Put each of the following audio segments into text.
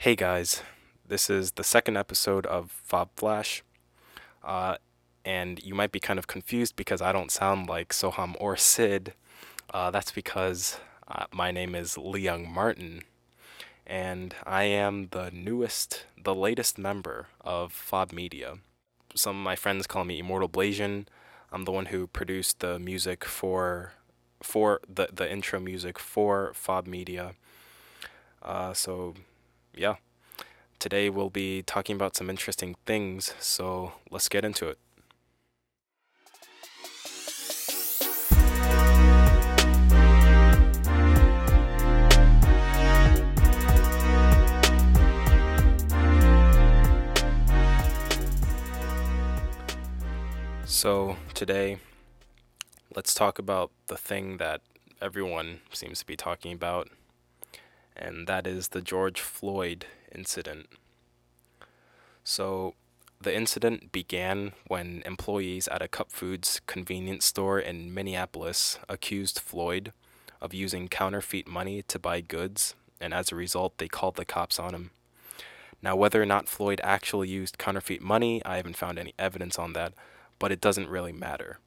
Hey guys, this is the second episode of Fob Flash. Uh, and you might be kind of confused because I don't sound like Soham or Sid. Uh, that's because uh, my name is Leung Martin, and I am the newest, the latest member of Fob Media. Some of my friends call me Immortal Blasian. I'm the one who produced the music for for the the intro music for Fob Media. Uh, so, yeah. Today we'll be talking about some interesting things, so let's get into it. So, today, let's talk about the thing that everyone seems to be talking about, and that is the George Floyd incident. So, the incident began when employees at a Cup Foods convenience store in Minneapolis accused Floyd of using counterfeit money to buy goods, and as a result, they called the cops on him. Now, whether or not Floyd actually used counterfeit money, I haven't found any evidence on that, but it doesn't really matter.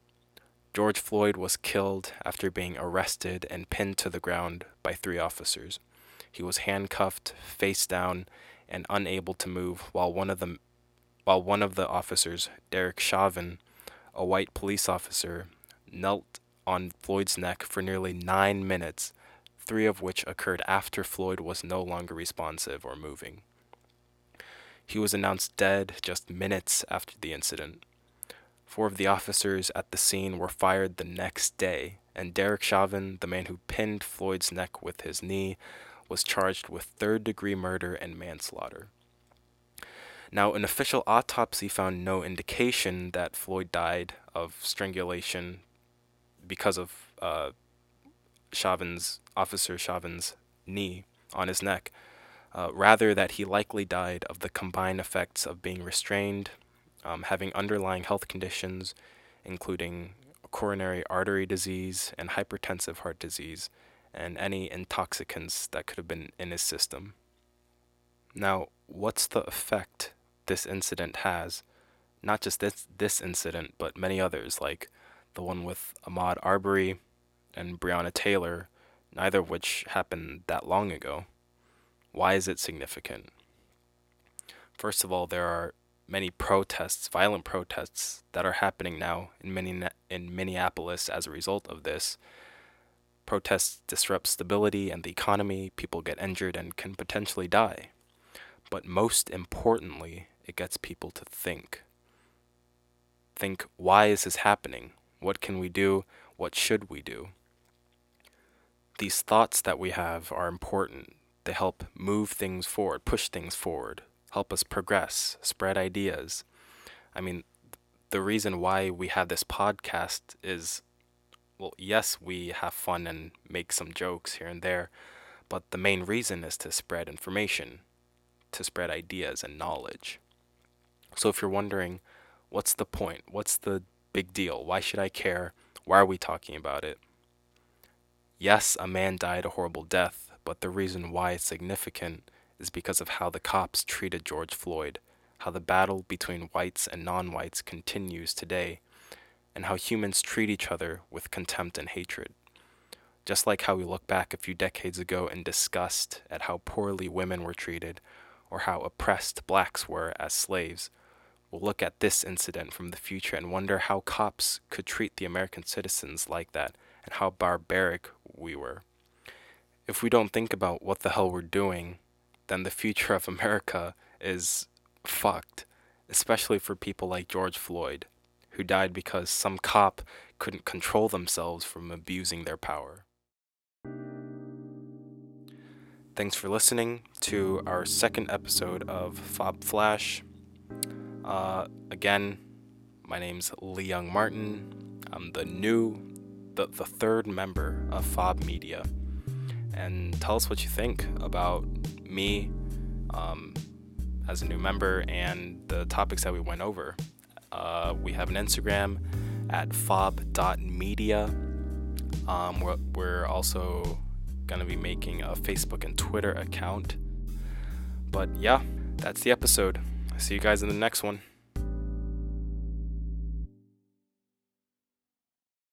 George Floyd was killed after being arrested and pinned to the ground by three officers. He was handcuffed, face down, and unable to move while one of the while one of the officers, Derek Chauvin, a white police officer, knelt on Floyd's neck for nearly 9 minutes, 3 of which occurred after Floyd was no longer responsive or moving. He was announced dead just minutes after the incident. Four of the officers at the scene were fired the next day, and Derek Chauvin, the man who pinned Floyd's neck with his knee, was charged with third degree murder and manslaughter. Now, an official autopsy found no indication that Floyd died of strangulation because of uh, Chauvin's, Officer Chauvin's knee on his neck. Uh, rather, that he likely died of the combined effects of being restrained, um, having underlying health conditions, including coronary artery disease and hypertensive heart disease, and any intoxicants that could have been in his system. Now, what's the effect this incident has, not just this this incident, but many others, like the one with Ahmaud Arbery and Breonna Taylor, neither of which happened that long ago. Why is it significant? First of all, there are many protests, violent protests, that are happening now in, in Minneapolis as a result of this. Protests disrupt stability and the economy, people get injured and can potentially die. But most importantly, it gets people to think. Think, why is this happening? What can we do? What should we do? These thoughts that we have are important. They help move things forward, push things forward, help us progress, spread ideas. I mean, the reason why we have this podcast is well, yes, we have fun and make some jokes here and there, but the main reason is to spread information, to spread ideas and knowledge. So if you're wondering, what's the point? What's the big deal? Why should I care? Why are we talking about it? Yes, a man died a horrible death, but the reason why it's significant is because of how the cops treated George Floyd, how the battle between whites and non whites continues today, and how humans treat each other with contempt and hatred. Just like how we look back a few decades ago in disgust at how poorly women were treated, or how oppressed blacks were as slaves, we'll look at this incident from the future and wonder how cops could treat the American citizens like that and how barbaric we were. If we don't think about what the hell we're doing, then the future of America is fucked, especially for people like George Floyd, who died because some cop couldn't control themselves from abusing their power. Thanks for listening to our second episode of Fob Flash. Uh, again, my name's Lee Young Martin. I'm the new, the, the third member of Fob Media. And tell us what you think about me um, as a new member and the topics that we went over. Uh, we have an Instagram at fob.media. Um, we're, we're also going to be making a Facebook and Twitter account But yeah, that's the episode. See you guys in the next one.